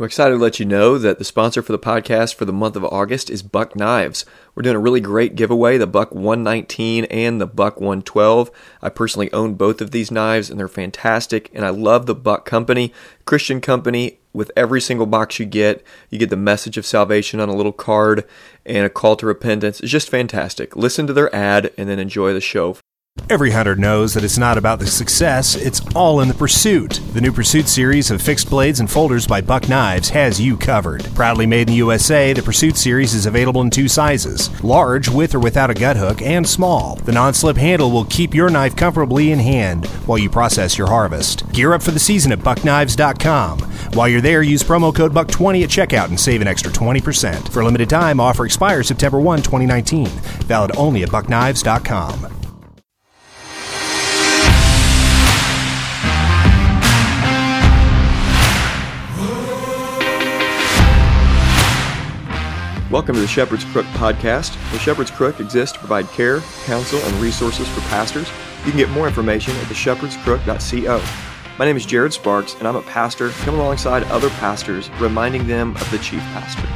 I'm excited to let you know that the sponsor for the podcast for the month of August is Buck Knives. We're doing a really great giveaway, the Buck 119 and the Buck 112. I personally own both of these knives and they're fantastic and I love the Buck company, Christian company. With every single box you get, you get the message of salvation on a little card and a call to repentance. It's just fantastic. Listen to their ad and then enjoy the show. Every hunter knows that it's not about the success, it's all in the pursuit. The new Pursuit series of fixed blades and folders by Buck Knives has you covered. Proudly made in the USA, the Pursuit series is available in two sizes large, with or without a gut hook, and small. The non slip handle will keep your knife comfortably in hand while you process your harvest. Gear up for the season at buckknives.com. While you're there, use promo code BUCK20 at checkout and save an extra 20%. For a limited time, offer expires September 1, 2019. Valid only at buckknives.com. Welcome to the Shepherd's Crook podcast. The Shepherd's Crook exists to provide care, counsel, and resources for pastors. You can get more information at theshepherdscrook.co. My name is Jared Sparks, and I'm a pastor coming alongside other pastors, reminding them of the chief pastor.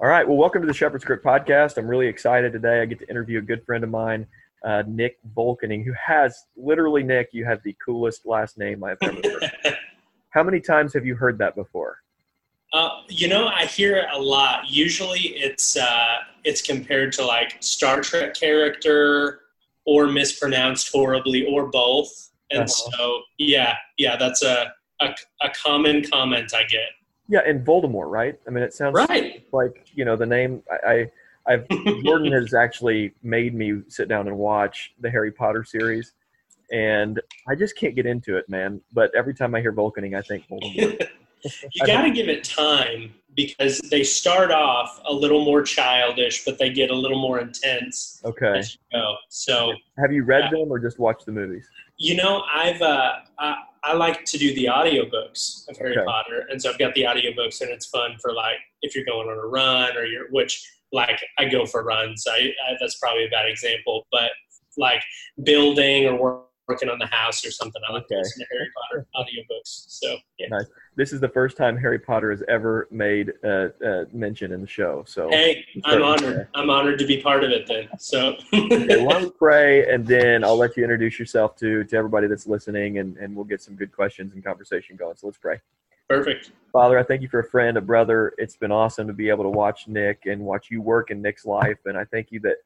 All right, well, welcome to the Shepherd's Crook podcast. I'm really excited today. I get to interview a good friend of mine, uh, Nick Volkening, who has literally, Nick, you have the coolest last name I've ever heard. How many times have you heard that before? Uh, you know, I hear it a lot. Usually, it's uh, it's compared to like Star Trek character, or mispronounced horribly, or both. And uh-huh. so, yeah, yeah, that's a, a a common comment I get. Yeah, and Voldemort, right? I mean, it sounds right. like you know the name. I, I I've Jordan has actually made me sit down and watch the Harry Potter series, and I just can't get into it, man. But every time I hear Volkening, I think Voldemort. you got to give it time because they start off a little more childish, but they get a little more intense. Okay. So, have you read yeah. them or just watched the movies? You know, I've uh, I, I like to do the audiobooks of Harry okay. Potter, and so I've got the audiobooks, and it's fun for like if you're going on a run or you're which like I go for runs. I, I, that's probably a bad example, but like building or working on the house or something. I like okay. to listen to Harry Potter audiobooks. So yeah. Nice. This is the first time Harry Potter has ever made a, a mention in the show. So hey, I'm honored. I'm honored to be part of it. Then so okay, don't pray and then I'll let you introduce yourself to to everybody that's listening and and we'll get some good questions and conversation going. So let's pray. Perfect. Father, I thank you for a friend, a brother. It's been awesome to be able to watch Nick and watch you work in Nick's life. And I thank you that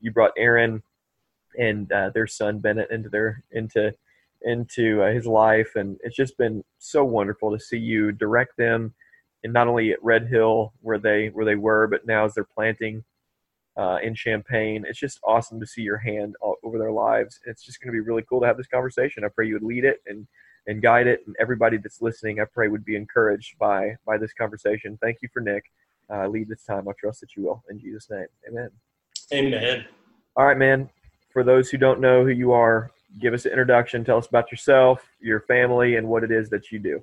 you brought Erin and uh, their son Bennett into their into into uh, his life, and it's just been so wonderful to see you direct them, and not only at Red Hill where they where they were, but now as they're planting uh, in Champaign, It's just awesome to see your hand all over their lives. It's just going to be really cool to have this conversation. I pray you would lead it and and guide it. And everybody that's listening, I pray would be encouraged by by this conversation. Thank you for Nick. Uh, lead this time. I trust that you will. In Jesus' name, Amen. Amen. All right, man. For those who don't know who you are, give us an introduction. Tell us about yourself, your family, and what it is that you do.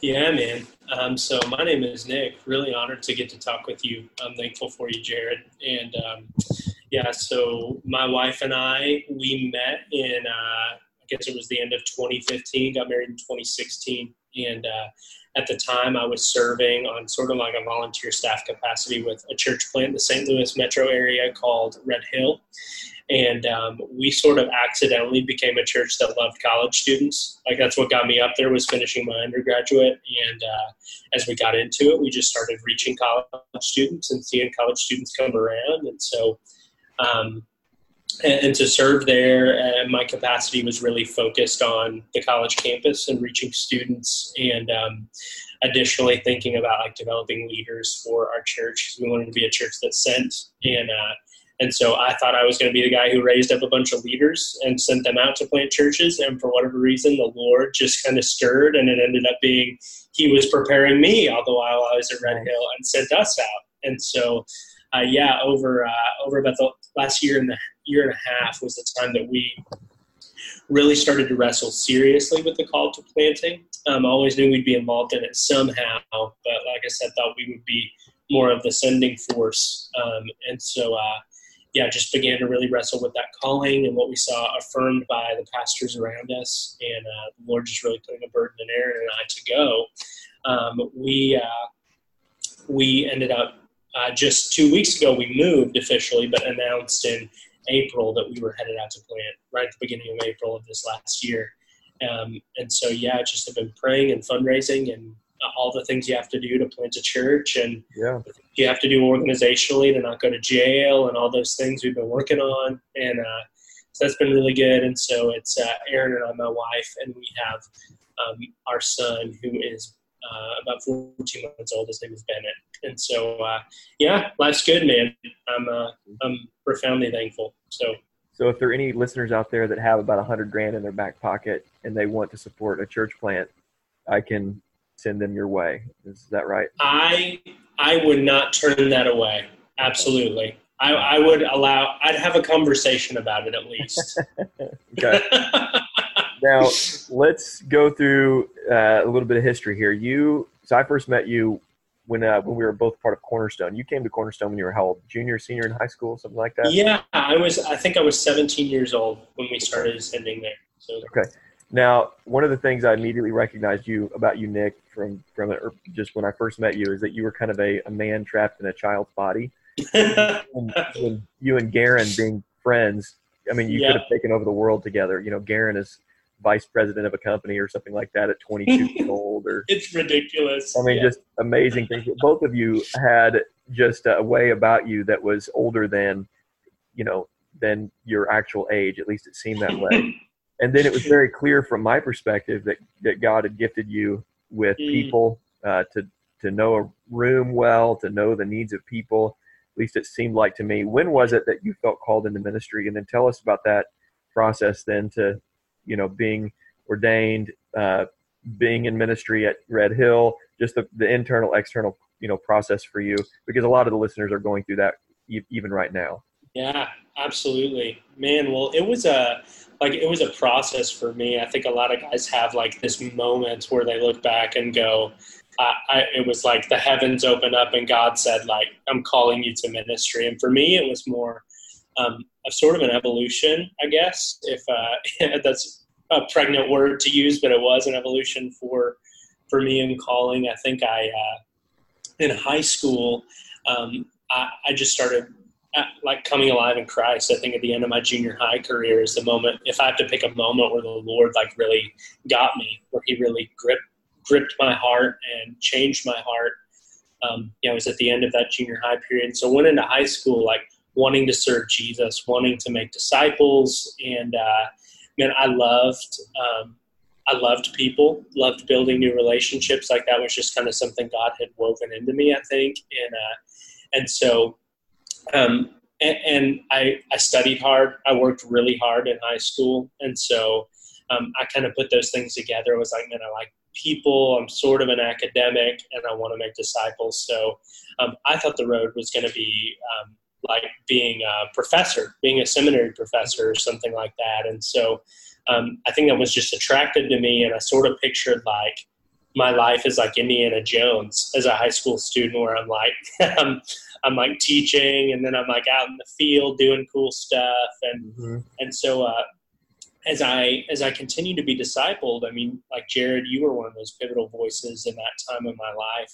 Yeah, man. Um, so my name is Nick. Really honored to get to talk with you. I'm thankful for you, Jared. And um, yeah, so my wife and I we met in uh, guess it was the end of 2015, got married in 2016. And uh, at the time, I was serving on sort of like a volunteer staff capacity with a church plant in the St. Louis metro area called Red Hill. And um, we sort of accidentally became a church that loved college students. Like that's what got me up there was finishing my undergraduate. And uh, as we got into it, we just started reaching college students and seeing college students come around. And so um, and, and to serve there, uh, my capacity was really focused on the college campus and reaching students, and um, additionally thinking about like developing leaders for our church. We wanted to be a church that sent, and uh, and so I thought I was going to be the guy who raised up a bunch of leaders and sent them out to plant churches. And for whatever reason, the Lord just kind of stirred, and it ended up being He was preparing me all the while I was at Red Hill and sent us out. And so, uh, yeah, over uh, over about the last year and the year and a half was the time that we really started to wrestle seriously with the call to planting. Um, I always knew we'd be involved in it somehow, but like I said, thought we would be more of the sending force. Um, and so, uh, yeah, just began to really wrestle with that calling and what we saw affirmed by the pastors around us, and uh, the Lord just really putting a burden in Erin and I to go. Um, we uh, we ended up uh, just two weeks ago. We moved officially, but announced in April that we were headed out to plant right at the beginning of April of this last year. Um, and so, yeah, just have been praying and fundraising and all the things you have to do to plant a church and yeah. you have to do organizationally to not go to jail and all those things we've been working on. And uh, so that's been really good. And so it's uh, Erin and I, my wife, and we have um, our son who is uh, about 14 months old. His name is Bennett. And so, uh, yeah, life's good, man. I'm, uh, I'm profoundly thankful. So, so if there are any listeners out there that have about a hundred grand in their back pocket and they want to support a church plant, I can send them your way. Is that right? I I would not turn that away. Absolutely. I, I would allow. I'd have a conversation about it at least. okay. now let's go through uh, a little bit of history here. You, so I first met you when uh, when we were both part of Cornerstone. You came to Cornerstone when you were how old? Junior, senior in high school, something like that. Yeah, I was. I think I was 17 years old when we started attending there. So okay. Now, one of the things I immediately recognized you about you, Nick, from from it, just when I first met you, is that you were kind of a, a man trapped in a child's body. and, and you and Garen being friends, I mean, you could have taken over the world together. You know, Garen is vice president of a company or something like that at 22 years old. Or it's ridiculous. I mean, yeah. just amazing things. Both of you had just a way about you that was older than, you know, than your actual age. At least it seemed that way and then it was very clear from my perspective that, that God had gifted you with mm. people uh, to to know a room well, to know the needs of people. At least it seemed like to me. When was it that you felt called into ministry? And then tell us about that process. Then to you know being ordained, uh, being in ministry at Red Hill, just the, the internal external you know process for you, because a lot of the listeners are going through that e- even right now. Yeah, absolutely, man. Well, it was a like it was a process for me. I think a lot of guys have like this moment where they look back and go, I, I, it was like the heavens opened up and God said, like, I'm calling you to ministry. And for me, it was more um, a sort of an evolution, I guess, if uh, that's a pregnant word to use, but it was an evolution for for me in calling. I think I uh, in high school, um, I, I just started like coming alive in Christ. I think at the end of my junior high career is the moment. If I have to pick a moment where the Lord like really got me, where He really gripped gripped my heart and changed my heart. Um, yeah, it was at the end of that junior high period. So went into high school like wanting to serve Jesus, wanting to make disciples, and uh, man, I loved. Um, I loved people, loved building new relationships. Like that was just kind of something God had woven into me, I think. And uh, and so um, and, and I, I studied hard. I worked really hard in high school. And so um, I kind of put those things together. I was like, man, I like people. I'm sort of an academic and I want to make disciples. So um, I thought the road was going to be um, like being a professor, being a seminary professor or something like that. And so um, I think that was just attractive to me. And I sort of pictured like my life as like Indiana Jones as a high school student, where I'm like, I'm, I'm like teaching, and then I'm like out in the field doing cool stuff, and mm-hmm. and so uh, as I as I continue to be discipled, I mean, like Jared, you were one of those pivotal voices in that time of my life,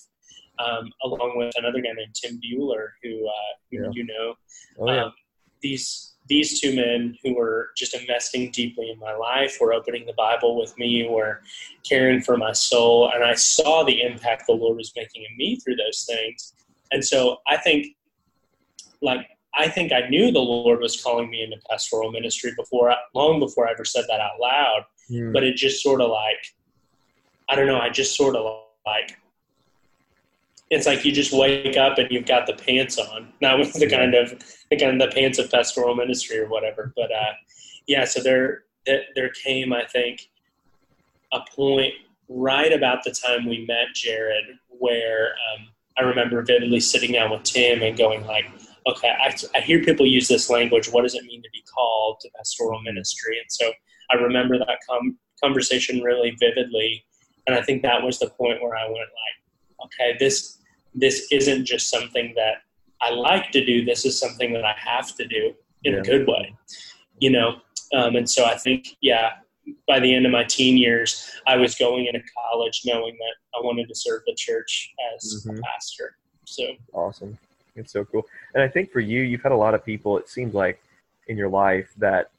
um, along with another guy named Tim Bueller, who uh, who yeah. you know. Oh, yeah. um, these these two men who were just investing deeply in my life were opening the Bible with me, were caring for my soul, and I saw the impact the Lord was making in me through those things. And so I think, like, I think I knew the Lord was calling me into pastoral ministry before, long before I ever said that out loud. Mm. But it just sort of like, I don't know, I just sort of like it's like you just wake up and you've got the pants on, not with the kind of the kind of the pants of pastoral ministry or whatever. But uh, yeah, so there there came, I think, a point right about the time we met Jared where um, I remember vividly sitting down with Tim and going like, okay, I, I hear people use this language. What does it mean to be called to pastoral ministry? And so I remember that com- conversation really vividly, and I think that was the point where I went like, okay, this this isn't just something that I like to do. This is something that I have to do in Yeah. a good way, you know. Um, and so I think, yeah, by the end of my teen years, I was going into college knowing that I wanted to serve the church as Mhm. a pastor. So Awesome. It's so cool. And I think for you, you've had a lot of people, it seems like, in your life that,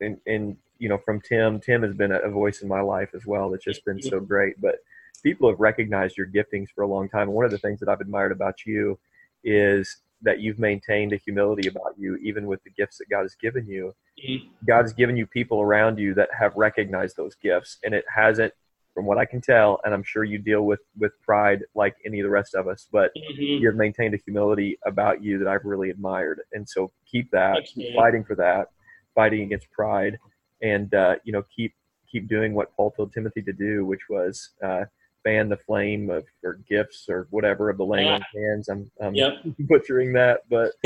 and, and you know, from Tim, Tim has been a, a voice in my life as well that's just been so great. But people have recognized your giftings for a long time. And one of the things that I've admired about you is that you've maintained a humility about you, even with the gifts that God has given you. Mhm. God has given you people around you that have recognized those gifts, and it hasn't, from what I can tell, and I'm sure you deal with with pride like any of the rest of us, but mhm. you have maintained a humility about you that I've really admired, and so keep that, keep fighting for that, fighting against pride, and uh, you know keep keep doing what Paul told Timothy to do, which was uh, fan the flame of or gifts or whatever of the laying on hands. I'm, I'm Yep. butchering that, but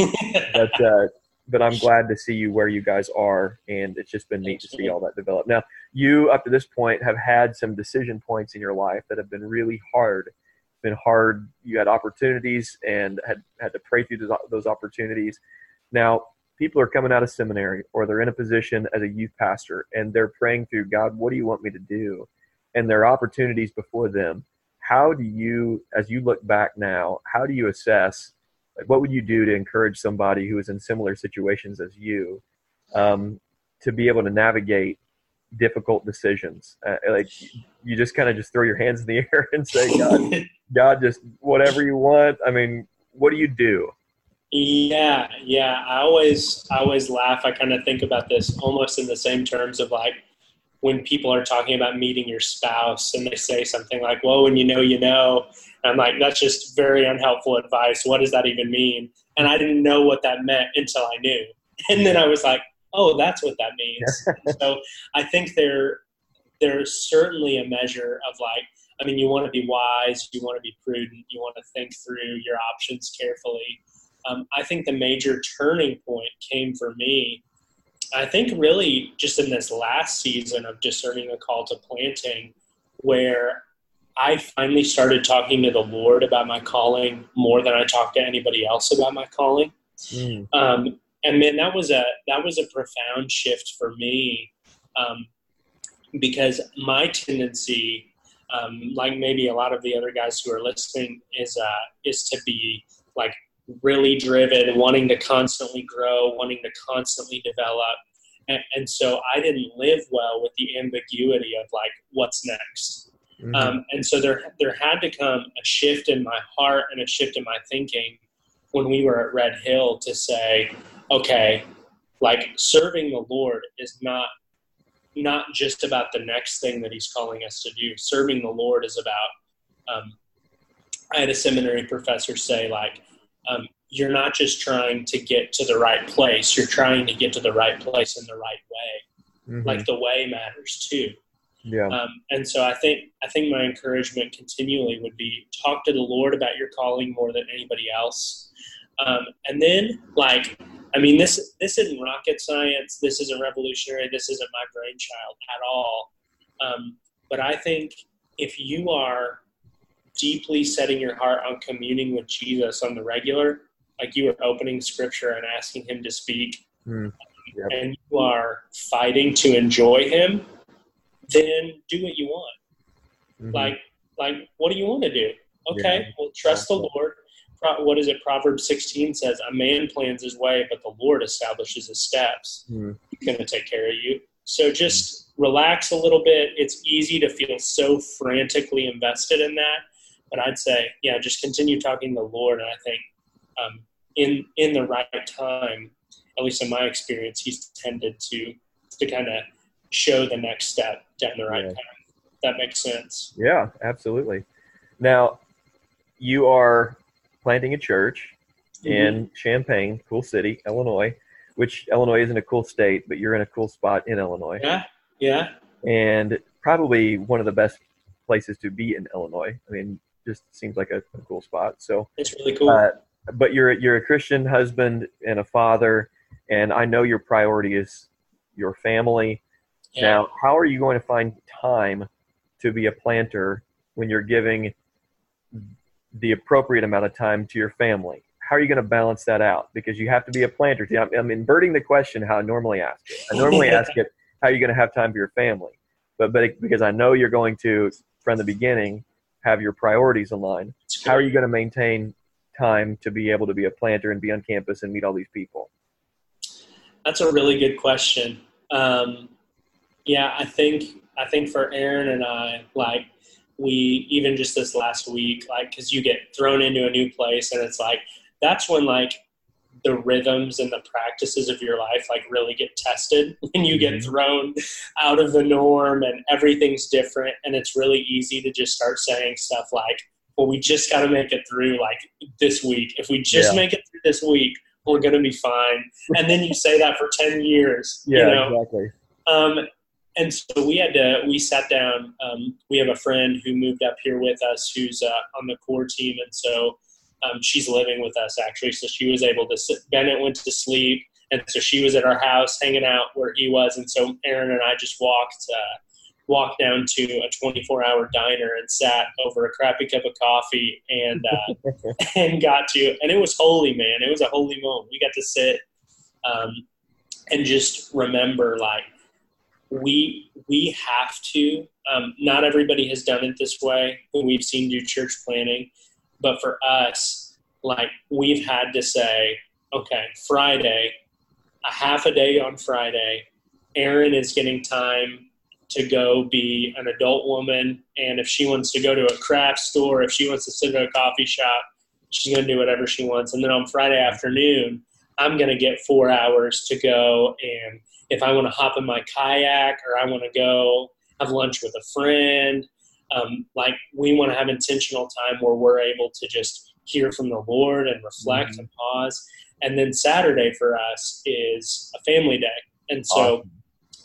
but uh, but I'm glad to see you where you guys are, and it's just been neat to see all that develop. Now, you up to this point have had some decision points in your life that have been really hard. Been hard. You had opportunities and had had to pray through those, those opportunities. Now, people are coming out of seminary or they're in a position as a youth pastor, and they're praying through God. What do you want me to do? And there are opportunities before them. How do you, as you look back now, how do you assess? like what would you do to encourage somebody who is in similar situations as you um, to be able to navigate difficult decisions uh, like you just kind of just throw your hands in the air and say god god just whatever you want i mean what do you do Yeah, yeah. I always I always laugh. I kind of think about this almost in the same terms of like when people are talking about meeting your spouse and they say something like, "Well, when you know, you know." I'm like, that's just very unhelpful advice. What does that even mean? And I didn't know what that meant until I knew. And then I was like, "Oh, that's what that means." so I think there there's certainly a measure of like I mean, you want to be wise, you want to be prudent, you want to think through your options carefully. Um, I think the major turning point came for me. I think really just in this last season of discerning a call to planting, where I finally started talking to the Lord about my calling more than I talked to anybody else about my calling. Mm, Um, and man, that was a that was a profound shift for me um, because my tendency, um, like maybe a lot of the other guys who are listening, is uh, is to be like really driven, wanting to constantly grow, wanting to constantly develop. And, and so I didn't live well with the ambiguity of like what's next. mhm. Um, and so there, there had to come a shift in my heart and a shift in my thinking when we were at Red Hill to say, okay, like serving the Lord is not not just about the next thing that He's calling us to do. Serving the Lord is about. Um, I had a seminary professor say, like, um, you're not just trying to get to the right place; you're trying to get to the right place in the right way. Mhm. Like the way matters too. yeah Um, and so I think I think my encouragement continually would be talk to the Lord about your calling more than anybody else. Um, and then like I mean this this isn't rocket science. This isn't revolutionary. This isn't my brainchild at all. Um, but I think if you are deeply setting your heart on communing with Jesus on the regular, like you are opening Scripture and asking Him to speak, Mm, yep. and you are fighting to enjoy Him, then do what you want. mhm. Like, like, what do you want to do? Okay, Yeah. well, trust the Lord. Pro- What is it? Proverbs 16 says, "A man plans his way, but the Lord establishes his steps." Mm, He's going to take care of you. So just relax a little bit. It's easy to feel so frantically invested in that, but I'd say, yeah, just continue talking to the Lord, and I think um, in in the right time, at least in my experience, He's tended to to kind of show the next step down the right Yeah. path. That makes sense. yeah absolutely now you are planting a church Mm-hmm. in Champaign, cool city, Illinois, which Illinois isn't a cool state, but you're in a cool spot in Illinois. Yeah, yeah, And probably one of the best places to be in Illinois. I mean, just seems like a, a cool spot. So, it's really cool. uh, but you're you're a Christian husband and a father, and I know your priority is your family. yeah. Now, how are you going to find time to be a planter when you're giving the appropriate amount of time to your family? how are you going to balance that out? Because you have to be a planter. I'm, I'm inverting the question how I normally ask it. I normally ask it, how are you going to have time for your family? But, but because I know you're going to, from the beginning, have your priorities aligned, how are you going to maintain time to be able to be a planter and be on campus and meet all these people? That's a really good question. Um, yeah, I think I think for Erin and I, like we even just this last week, like because you get thrown into a new place and it's like that's when like the rhythms and the practices of your life like really get tested when you get mm-hmm. thrown out of the norm and everything's different and it's really easy to just start saying stuff like well we just got to make it through like this week if we just yeah. make it through this week we're going to be fine and then you say that for 10 years yeah you know? exactly um, and so we had to we sat down um, we have a friend who moved up here with us who's uh, on the core team and so um, she's living with us actually so she was able to sit bennett went to sleep and so she was at our house hanging out where he was and so erin and i just walked uh, walked down to a 24 hour diner and sat over a crappy cup of coffee and uh, and got to and it was holy man it was a holy moment we got to sit um, and just remember like we we have to. Um, not everybody has done it this way. Who we've seen do church planting, but for us, like we've had to say, okay, Friday, a half a day on Friday, Erin is getting time to go be an adult woman, and if she wants to go to a craft store, if she wants to sit at a coffee shop, she's going to do whatever she wants. And then on Friday afternoon, I'm going to get four hours to go and if I want to hop in my kayak or I want to go have lunch with a friend. Um, like we want to have intentional time where we're able to just hear from the Lord and reflect mm-hmm. and pause. And then Saturday for us is a family day, and so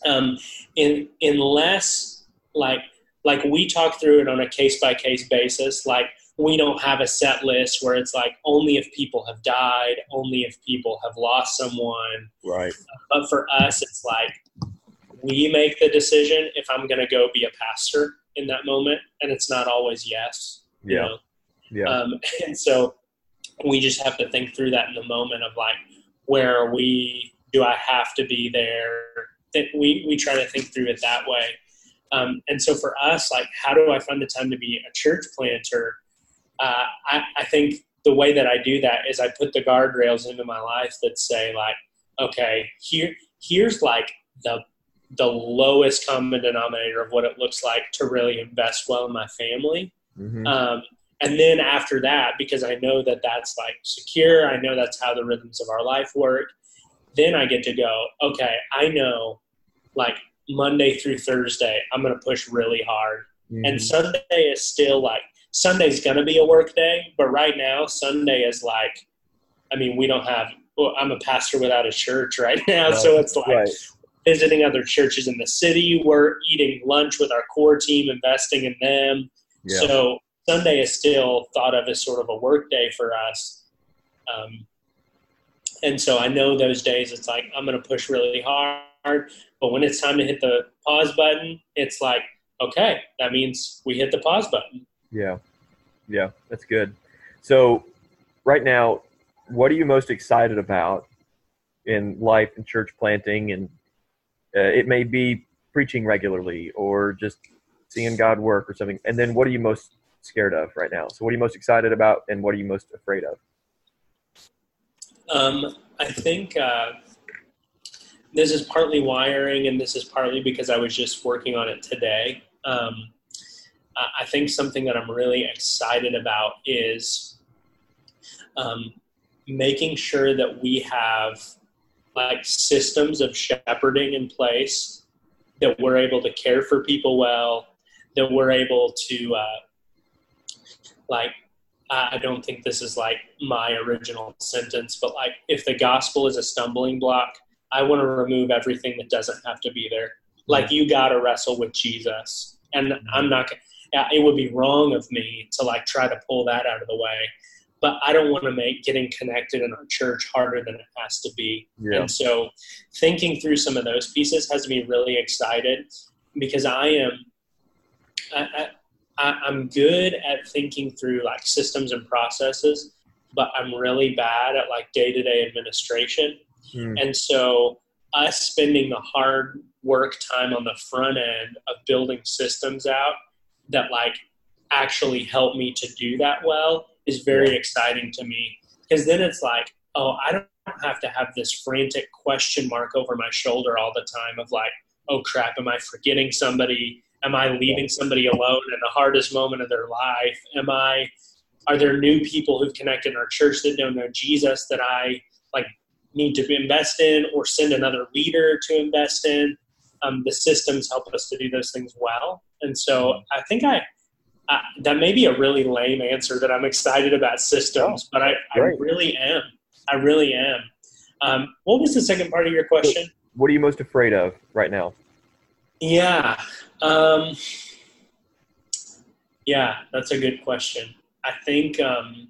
um, in unless like like we talk through it on a case by case basis, like we don't have a set list where it's like only if people have died, only if people have lost someone. Right. But for us, it's like we make the decision if I'm going to go be a pastor in that moment, and it's not always yes. Yeah. know? Yeah. Um, and so we just have to think through that in the moment of like, where are we? Do I have to be there? That we we try to think through it that way. Um, and so for us, like, how do I find the time to be a church planter? uh, I, I think the way that I do that is I put the guardrails into my life that say like, okay, here here's like the the lowest common denominator of what it looks like to really invest well in my family. Mm-hmm. Um, and then after that, because I know that that's like secure, I know that's how the rhythms of our life work. Then I get to go, okay, I know like Monday through Thursday, I'm going to push really hard. Mm-hmm. And Sunday is still like Sunday's going to be a work day, but right now Sunday is like, I mean, we don't have. Well, I'm a pastor without a church right now, right. so it's like right. Visiting other churches in the city. We're eating lunch with our core team, investing in them. Yeah. So Sunday is still thought of as sort of a work day for us. Um, and so I know those days it's like I'm going to push really hard, but when it's time to hit the pause button, it's like, okay, that means we hit the pause button. Yeah. Yeah, that's good. So, right now, what are you most excited about in life and church planting? And uh, it may be preaching regularly or just seeing God work or something. And then, what are you most scared of right now? So, what are you most excited about, and what are you most afraid of? Um, I think uh, this is partly wiring, and this is partly because I was just working on it today. Um, I think something that I'm really excited about is um, making sure that we have like systems of shepherding in place that we're able to care for people well, that we're able to uh, like. I don't think this is like my original sentence, but like if the gospel is a stumbling block, I want to remove everything that doesn't have to be there. Like you got to wrestle with Jesus, and I'm not it would be wrong of me to like try to pull that out of the way. But I don't want to make getting connected in our church harder than it has to be. Yeah. And so thinking through some of those pieces has me really excited because I am I, I, I'm good at thinking through like systems and processes, but I'm really bad at like day to day administration. Mm. And so, us spending the hard work time on the front end of building systems out that like actually help me to do that well is very exciting to me because then it's like, oh, I don't have to have this frantic question mark over my shoulder all the time of like, oh crap, am I forgetting somebody? Am I leaving somebody alone in the hardest moment of their life? Am I are there new people who've connected in our church that don't know Jesus that I like need to invest in or send another leader to invest in? Um, the systems help us to do those things well. And so I think I, That may be a really lame answer that I'm excited about systems, Oh, but I, I really am. I really am. Um, what was the second part of your question? What are you most afraid of right now? Yeah. Um, yeah, that's a good question. I think, um,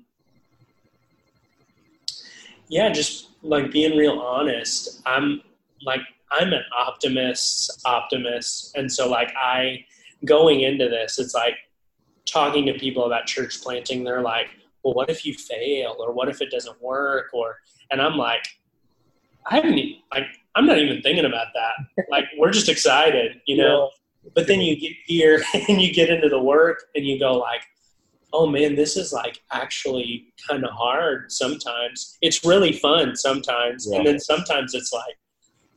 yeah, just like being real honest. I'm like, I'm an optimist, optimist. And so, like, I, going into this, it's like talking to people about church planting, they're like, well, what if you fail? Or what if it doesn't work? Or, and I'm like, I haven't, like, I'm not even thinking about that. Like, we're just excited, you know? But then you get here and you get into the work and you go, like, oh man, this is like actually kind of hard sometimes. It's really fun sometimes. Yeah. And then sometimes it's like,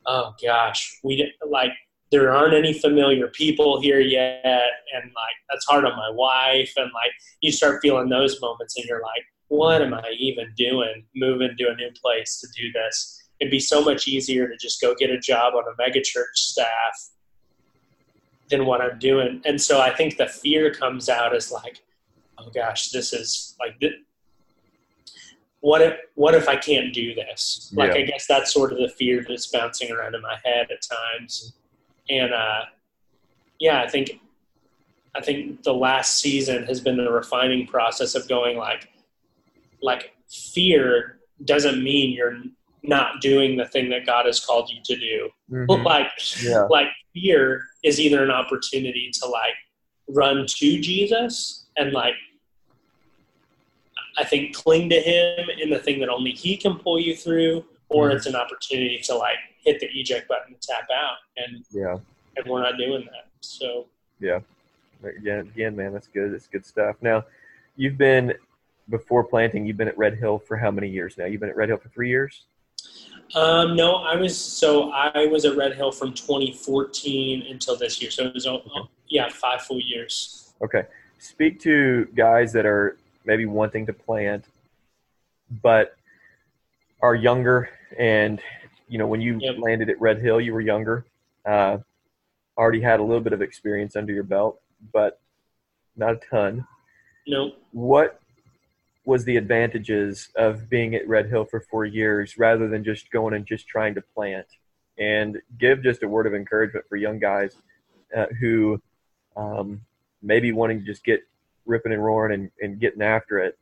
oh gosh, we didn't like, there aren't any familiar people here yet. And like, that's hard on my wife. And like, you start feeling those moments and you're like, what am I even doing moving to a new place to do this? It'd be so much easier to just go get a job on a megachurch staff than what I'm doing. And so I think the fear comes out as like, oh gosh, this is like, th- what if what if I can't do this? Like Yeah. I guess that's sort of the fear that's bouncing around in my head at times. And uh, yeah, I think I think the last season has been the refining process of going like like fear doesn't mean you're not doing the thing that God has called you to do. Mhm. Like Yeah. like fear is either an opportunity to like run to Jesus and like I think cling to him in the thing that only he can pull you through, or Mhm. it's an opportunity to like hit the eject button and tap out. And Yeah. and we're not doing that. So yeah, Again, again, man, that's good. That's good stuff. Now, you've been before planting. You've been at Red Hill for how many years now? You've been at Red Hill for three years. um no, I was so I was at Red Hill from 2014 until this year. So it was oh, yeah, five full years. Okay. Speak to guys that are maybe wanting to plant, but are younger. And, you know, when you Yep. landed at Red Hill, you were younger, uh, already had a little bit of experience under your belt, but not a ton. No. What was the advantages of being at Red Hill for four years rather than just going and just trying to plant? And give just a word of encouragement for young guys uh, who um, maybe wanting to just get ripping and roaring and, and getting after it,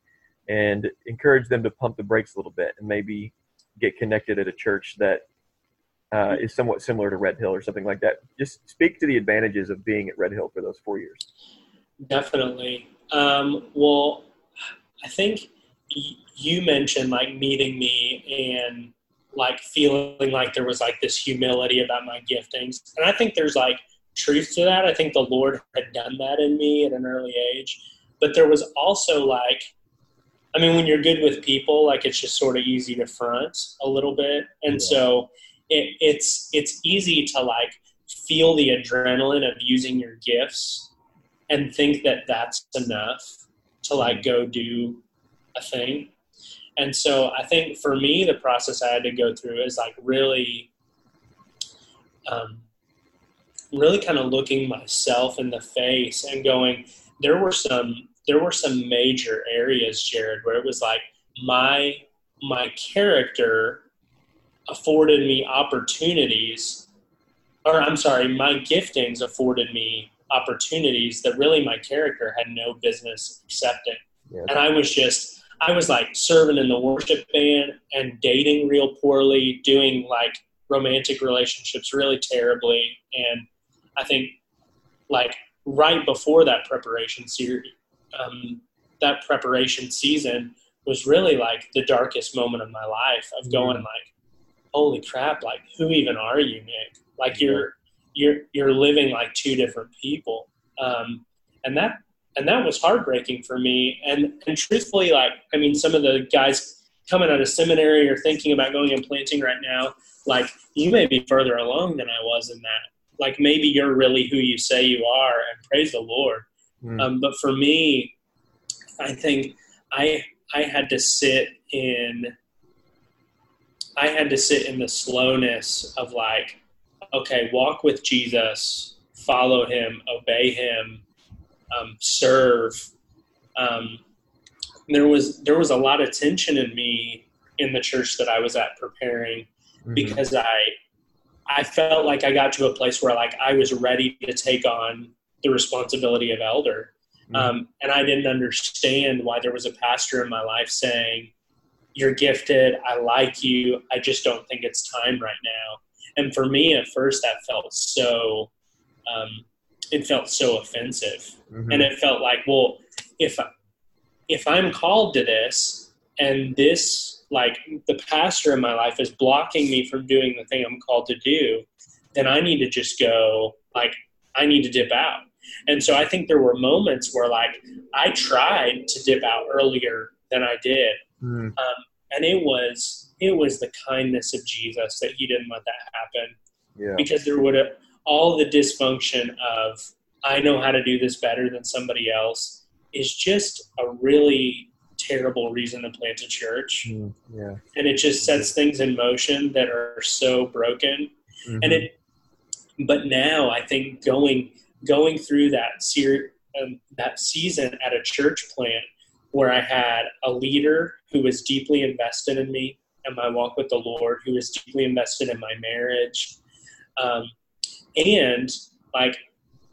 and encourage them to pump the brakes a little bit and maybe get connected at a church that uh, is somewhat similar to Red Hill or something like that. Just speak to the advantages of being at Red Hill for those four years. Definitely. Um, well, I think you mentioned like meeting me and like feeling like there was like this humility about my giftings. And I think there's like truth to that. I think the Lord had done that in me at an early age. But there was also like, I mean, when you're good with people, like it's just sort of easy to front a little bit. And Yeah. so it, it's it's easy to like feel the adrenaline of using your gifts and think that that's enough to like go do a thing. And so I think for me, the process I had to go through is like really, um, really kind of looking myself in the face and going, there were some, there were some major areas, Jared, where it was like my, my character afforded me opportunities or I'm sorry, my giftings afforded me opportunities that really my character had no business accepting. Yeah. And I was just, I was like serving in the worship band and dating real poorly, doing like romantic relationships really terribly. And I think like right before that preparation series, um, that preparation season was really like the darkest moment of my life of going Mm. like, holy crap, like who even are you, Nick? Like you're you're you're living like two different people. Um, and that and that was heartbreaking for me. And and truthfully, like I mean, some of the guys coming out of seminary or thinking about going and planting right now, like you may be further along than I was in that. Like maybe you're really who you say you are, and praise the Lord. Mm. Um, but for me, I think I I had to sit in I had to sit in the slowness of like, okay, walk with Jesus, follow him, obey him, um, serve. Um, there was there was a lot of tension in me in the church that I was at preparing Mhm. because I I felt like I got to a place where like I was ready to take on the responsibility of elder. Um, and I didn't understand why there was a pastor in my life saying, You're gifted, I like you, I just don't think it's time right now. And for me at first that felt so um, it felt so offensive. Mhm. And it felt like, well, if if I'm called to this and this like the pastor in my life is blocking me from doing the thing I'm called to do, then I need to just go like I need to dip out. And so I think there were moments where like I tried to dip out earlier than I did. Mm. Um, and it was it was the kindness of Jesus that he didn't let that happen yeah. because there would have all the dysfunction of I know how to do this better than somebody else is just a really terrible reason to plant a church Mm. Yeah. and it just sets things in motion that are so broken Mhm. and it but now i think going going through that ser- um, that season at a church plant where i had a leader who was deeply invested in me and my walk with the lord who was deeply invested in my marriage um, and like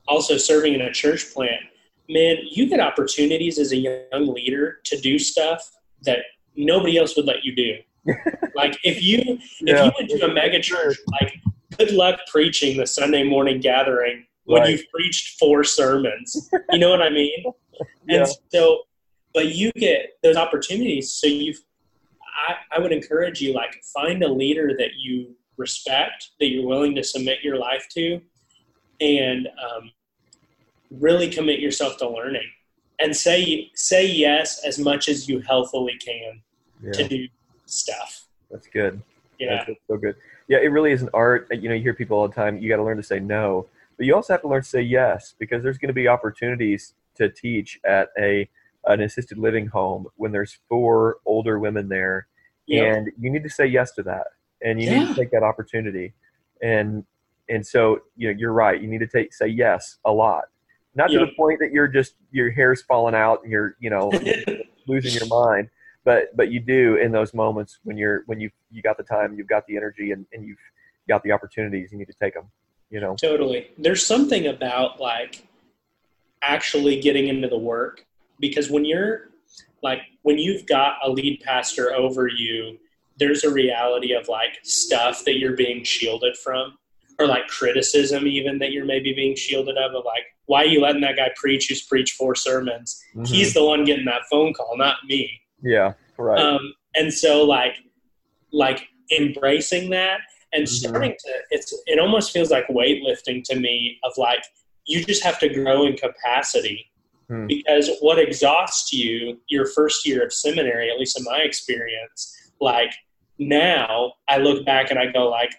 also serving in a church plant man you get opportunities as a young leader to do stuff that nobody else would let you do like if you if Yeah. you went to a mega church, like good luck preaching the Sunday morning gathering when Right. you've preached four sermons. You know what I mean? Yeah. And so, but you get those opportunities. So you've, I, I would encourage you, like, find a leader that you respect, that you're willing to submit your life to, and um, really commit yourself to learning. And say say yes as much as you healthily can to do stuff. That's good. Yeah. That's, that's so good. Yeah, it really is an art. You know, you hear people all the time. You got to learn to say no, but you also have to learn to say yes because there's going to be opportunities to teach at a an assisted living home when there's four older women there, Yeah. and you need to say yes to that, and you need to take that opportunity, and and so you know you're right. You need to take say yes a lot, not to the point that you're just your hair's falling out and you're you know losing your mind but but you do in those moments when you're when you you got the time you've got the energy and, and you've got the opportunities you need to take them you know Totally. There's something about like actually getting into the work because when you're like when you've got a lead pastor over you, there's a reality of like stuff that you're being shielded from or like criticism even that you're maybe being shielded of of like why are you letting that guy preach who's preached four sermons? Mhm. He's the one getting that phone call, not me. yeah right Um, and so like like embracing that and Mhm. starting to it's it almost feels like weightlifting to me of like you just have to grow in capacity Hmm. because what exhausts you your first year of seminary at least in my experience like now i look back and i go like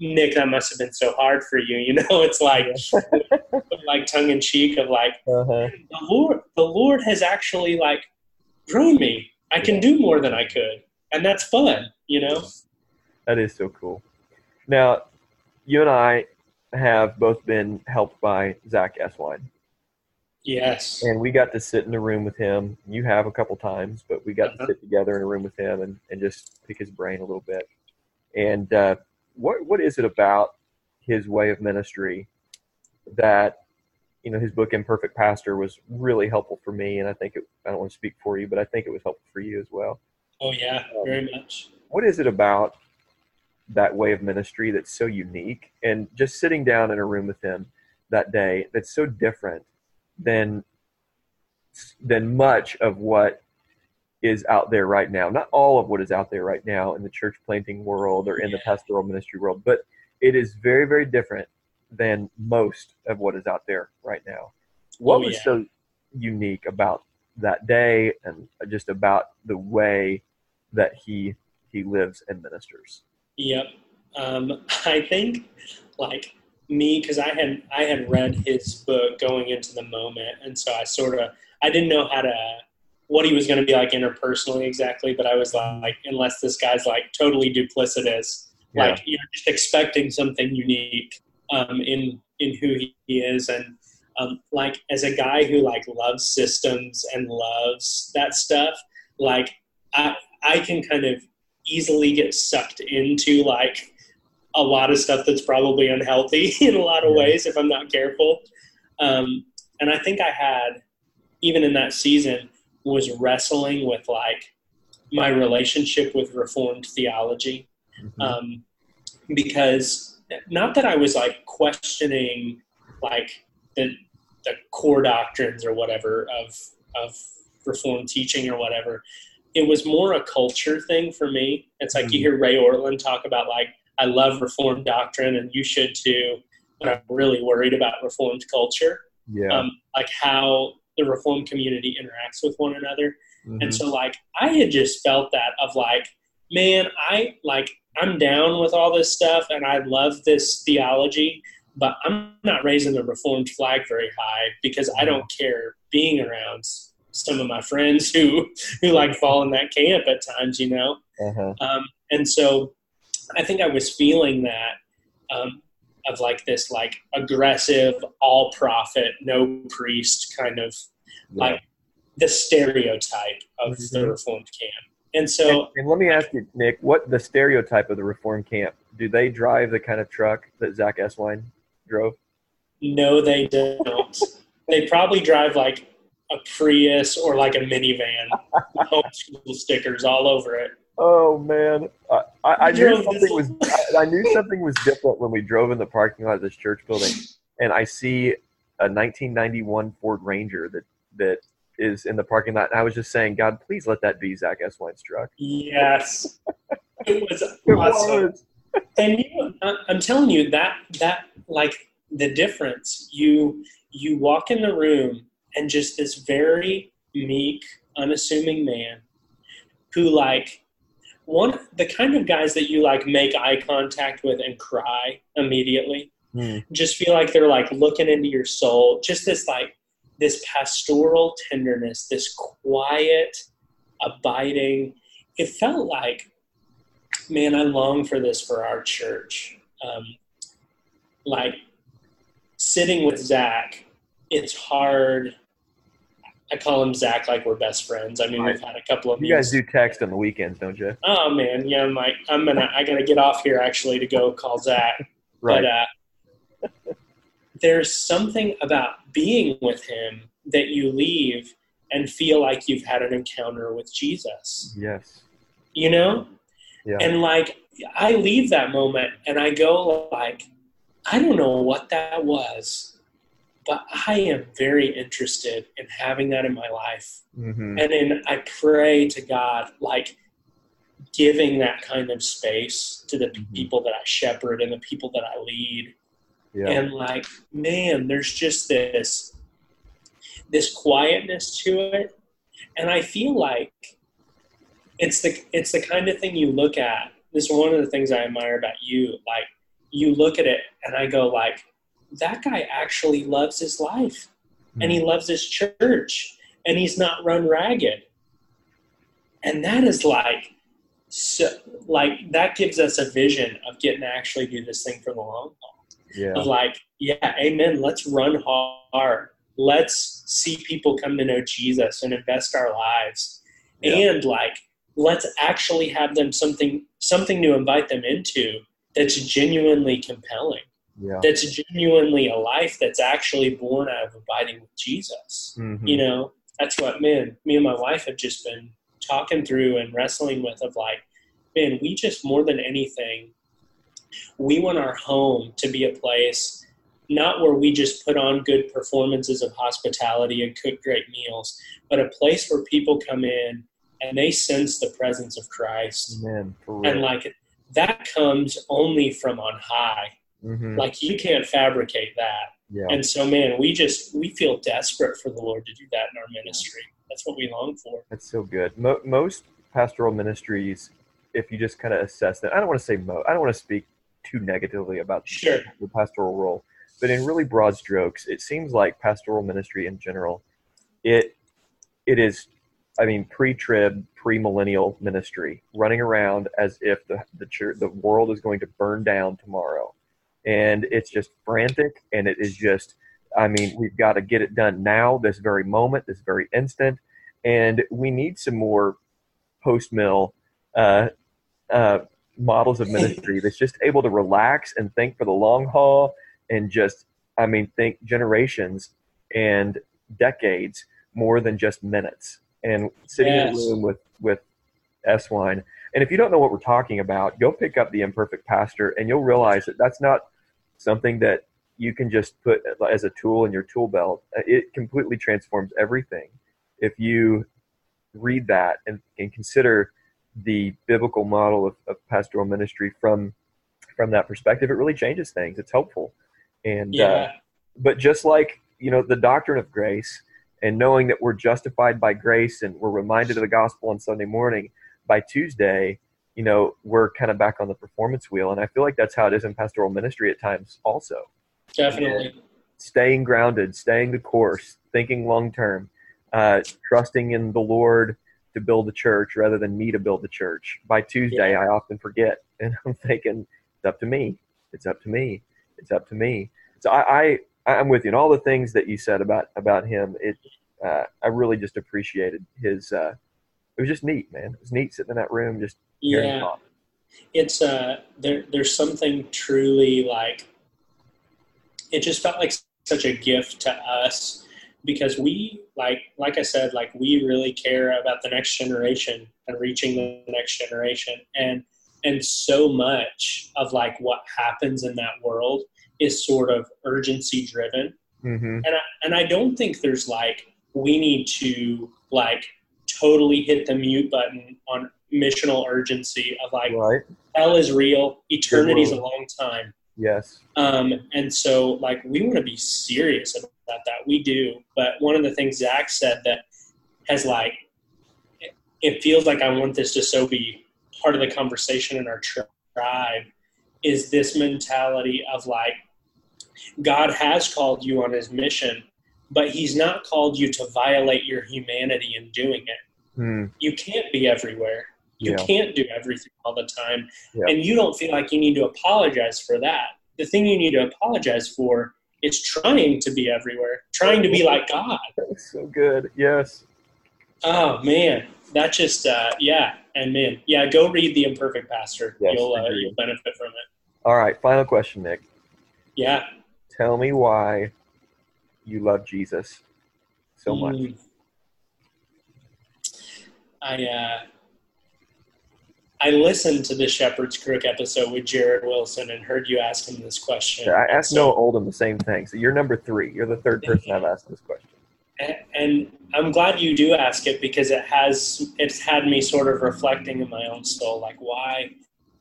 nick that must have been so hard for you you know it's like like tongue in cheek of like uh-huh. the Lord, the Lord has actually like grown me. I can do more than I could, and that's fun, you know. that is so cool now you and i have both been helped by zack eswine Yes. and we got to sit in a room with him you have a couple times but we got Uh-huh. to sit together in a room with him and, and just pick his brain a little bit and uh, what what is it about his way of ministry that you know his book imperfect pastor was really helpful for me and i think it, i don't want to speak for you but i think it was helpful for you as well Oh yeah, very much. what is it about that way of ministry that's so unique and just sitting down in a room with him that day that's so different than than much of what is out there right now. Not all of what is out there right now in the church planting world or in the pastoral ministry world, but it is very, very different than most of what is out there right now. What Oh, was yeah. so unique about that day and just about the way that he he lives and ministers? Yep. Um, I think like me because I had I had read his book going into the moment, and so I sort of I didn't know how to what he was going to be like interpersonally exactly, but I was like, unless this guy's like totally duplicitous, Yeah. like you're just expecting something unique um, in in who he, he is, and um, like as a guy who like loves systems and loves that stuff, like I I can kind of easily get sucked into like a lot of stuff that's probably unhealthy in a lot of ways if I'm not careful. Um, and I think I had, even in that season, was wrestling with like my relationship with Reformed theology. Mhm. Um, because not that I was like questioning like the, the core doctrines or whatever of, of Reformed teaching or whatever. It was more a culture thing for me. It's like you hear Ray Ortlund talk about like, I love Reformed doctrine and you should too, but I'm really worried about Reformed culture, yeah. um, like how the Reformed community interacts with one another. Mhm. And so like I had just felt that of like, man, I like I'm down with all this stuff and I love this theology, but I'm not raising the reformed flag very high because I don't care being around some of my friends who who like fall in that camp at times, you know. uh-huh. Um, and so I think I was feeling that um, of like this like aggressive, all prophet, no priest kind of Yeah. like the stereotype of the Mhm. reformed camp. And so and, and let me ask you, Nick, what the stereotype of the Reform camp? Do they drive the kind of truck that Zack Eswine drove? no, they don't. they probably drive like a Prius or like a minivan, homeschool stickers all over it. Oh man, I, I, I knew something was I, I knew something was different when we drove in the parking lot of this church building, and I see a 1991 Ford Ranger that that is in the parking lot. And I was just saying, God, please let that be Zack Eswine's truck. Yes, it was It awesome. was. and you, I'm telling you that that like the difference. You you walk in the room and just this very meek, unassuming man who like one the kind of guys that you like make eye contact with and cry immediately. Hmm. Just feel like they're like looking into your soul. Just this like this pastoral tenderness, this quiet, abiding. It felt like man, I long for this for our church. Um, like sitting with Zack, it's hard. I call him Zack like we're best friends. I mean, we've had a couple of You guys do text on the weekends, don't you? Oh man, yeah, I'm like, I'm gonna, I gotta get off here actually to go call Zack. Right. But uh, there's something about being with him that you leave and feel like you've had an encounter with Jesus. yes. You know, Yeah. and like I leave that moment and I go like, I don't know what that was, but I am very interested in having that in my life. hmm And then I pray to God, like giving that kind of space to the Mhm. people that I shepherd and the people that I lead. Yeah. And like, man, there's just this this quietness to it. And I feel like it's the it's the kind of thing you look at. This is one of the things I admire about you. Like you look at it and I go like, that guy actually loves his life and he hmm. loves his church and he's not run ragged. And that is like so like that gives us a vision of getting to actually do this thing for the long haul yeah. of like, yeah, amen. Let's run hard. Let's see people come to know Jesus and invest our lives. Yeah. And like, let's actually have them something something to invite them into that's genuinely compelling. Yeah. That's genuinely a life that's actually born out of abiding with Jesus. Mhm. You know, that's what man, me and my wife have just been talking through and wrestling with of like, man, we just more than anything, we want our home to be a place not where we just put on good performances of hospitality and cook great meals, but a place where people come in and they sense the presence of Christ. Amen. And like that comes only from on high. Mm-hmm. Like you can't fabricate that. Yeah. And so, man, we just we feel desperate for the Lord to do that in our ministry. That's what we long for. That's so good. Mo- most pastoral ministries, if you just kind of assess that, I don't want to say mo. I don't want to speak too negatively about sure. the pastoral role, but in really broad strokes, it seems like pastoral ministry in general, it it is I mean, pre-trib, pre-millennial ministry, running around as if the the church, the world is going to burn down tomorrow, and it's just frantic, and it is just, I mean, we've got to get it done now, this very moment, this very instant, and we need some more post-mill uh, uh, models of ministry that's just able to relax and think for the long haul, and just, I mean, think generations and decades more than just minutes and sitting yes. in a room with with Eswine. And if you don't know what we're talking about, go pick up the imperfect pastor, and you'll realize that that's not something that you can just put as a tool in your tool belt. It completely transforms everything. If you read that and, and consider the biblical model of, of, pastoral ministry from from that perspective, it really changes things. It's helpful, and uh, yeah. uh, but just like you know the doctrine of grace, and knowing that we're justified by grace and we're reminded of the gospel on Sunday morning, by Tuesday, you know, we're kind of back on the performance wheel. And I feel like that's how it is in pastoral ministry at times also. Definitely. And staying grounded, staying the course, thinking long term, uh, trusting in the Lord to build the church rather than me to build the church. By Tuesday, yeah. I often forget and I'm thinking, it's up to me. It's up to me. It's up to me. So I, I I'm with you. And all the things that you said about about him, it uh, I really just appreciated his. Uh, it was just neat, man. It was neat sitting in that room, just yeah. It's uh, there. There's something truly like. It just felt like such a gift to us because we like like I said like we really care about the next generation and reaching the next generation and and so much of like what happens in that world is sort of urgency driven. Mm-hmm. And I, and I don't think there's like we need to like totally hit the mute button on missional urgency of like right. hell is real, eternity's a long time. Yes. Um, and so like we want to be serious about that. We do. But one of the things Zack said that has like it feels like I want this to so be part of the conversation in our tribe is this mentality of like God has called you on his mission, but he's not called you to violate your humanity in doing it. Mm. You can't be everywhere. You yeah. can't do everything all the time. Yeah. And you don't feel like you need to apologize for that. The thing you need to apologize for is trying to be everywhere, trying to be like God. so good. Yes. Oh, man. That just, uh, yeah. And man, yeah, go read The Imperfect Pastor. Yes, you'll, uh, you'll benefit from it. All right. Final question, Nick. Yeah. Tell me why you love Jesus so much. Mm. I uh, I listened to the Shepherd's Crook episode with Jared Wilson and heard you ask him this question. Yeah, I asked so, Noah Oldham the same thing. So you're number three. You're the third person I've asked this question. And I'm glad you do ask it because it has it's had me sort of reflecting in my own soul, like why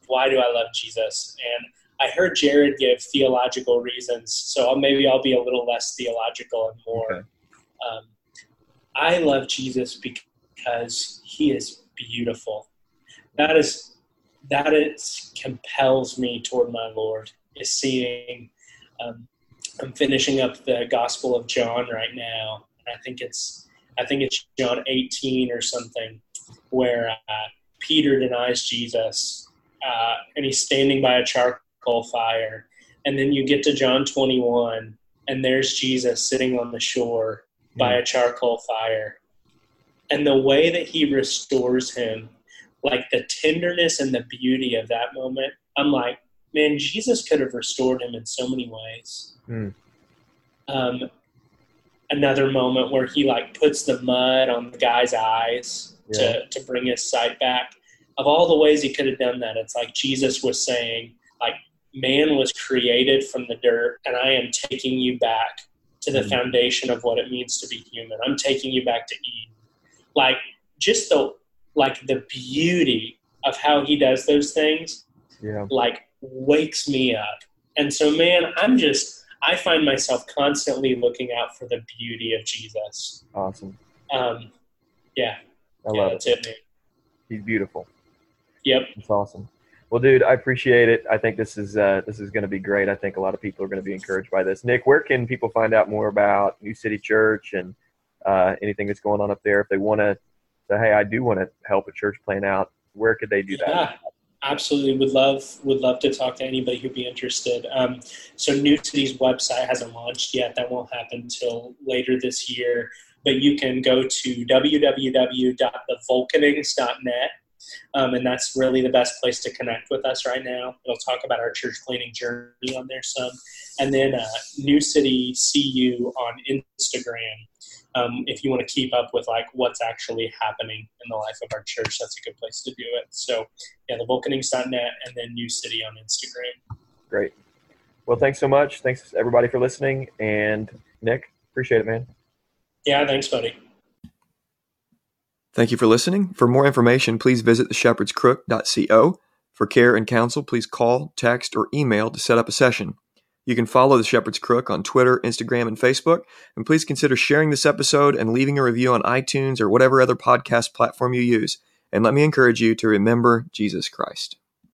why do I love Jesus? And I heard Jared give theological reasons, so maybe I'll be a little less theological and more. Okay. Um, I love Jesus because he is beautiful. That is that is compels me toward my Lord. Is seeing. Um, I'm finishing up the Gospel of John right now. I think it's I think it's John 18 or something, where uh, Peter denies Jesus, uh, and he's standing by a charcoal fire. And then you get to John 21, and there's Jesus sitting on the shore by a charcoal fire. And the way that he restores him, like the tenderness and the beauty of that moment, I'm like, man, Jesus could have restored him in so many ways. Mm. Um, another moment where he like puts the mud on the guy's eyes yeah. to, to bring his sight back. Of all the ways he could have done that, it's like Jesus was saying, like, man was created from the dirt, and I am taking you back to the mm-hmm. foundation of what it means to be human. I'm taking you back to Eden. Like just the like the beauty of how he does those things, Yeah. like wakes me up. And so, man, I'm just, I find myself constantly looking out for the beauty of Jesus. Awesome. Um, yeah, I yeah, love it. it. He's beautiful. Yep. It's awesome. Well, dude, I appreciate it. I think this is uh, this is going to be great. I think a lot of people are going to be encouraged by this. Nick, where can people find out more about New City Church and uh, anything that's going on up there? If they want to "Hey, I do want to help a church plan out," where could they do that? Absolutely. Would love would love to talk to anybody who'd be interested. Um, so New City's website hasn't launched yet. That won't happen until later this year. But you can go to www.thevolkenings.net. Um, and that's really the best place to connect with us right now. It'll talk about our church planning journey on there some. And then uh, New City CU on Instagram um, if you want to keep up with like what's actually happening in the life of our church, that's a good place to do it. So yeah, the Volkenings.net and then New City on Instagram. Great. Well, thanks so much. Thanks everybody for listening. And Nick, appreciate it, man. Yeah, thanks, buddy. Thank you for listening. For more information, please visit theshepherdscrook.co. For care and counsel, please call, text, or email to set up a session. You can follow The Shepherd's Crook on Twitter, Instagram, and Facebook. And please consider sharing this episode and leaving a review on iTunes or whatever other podcast platform you use. And let me encourage you to remember Jesus Christ.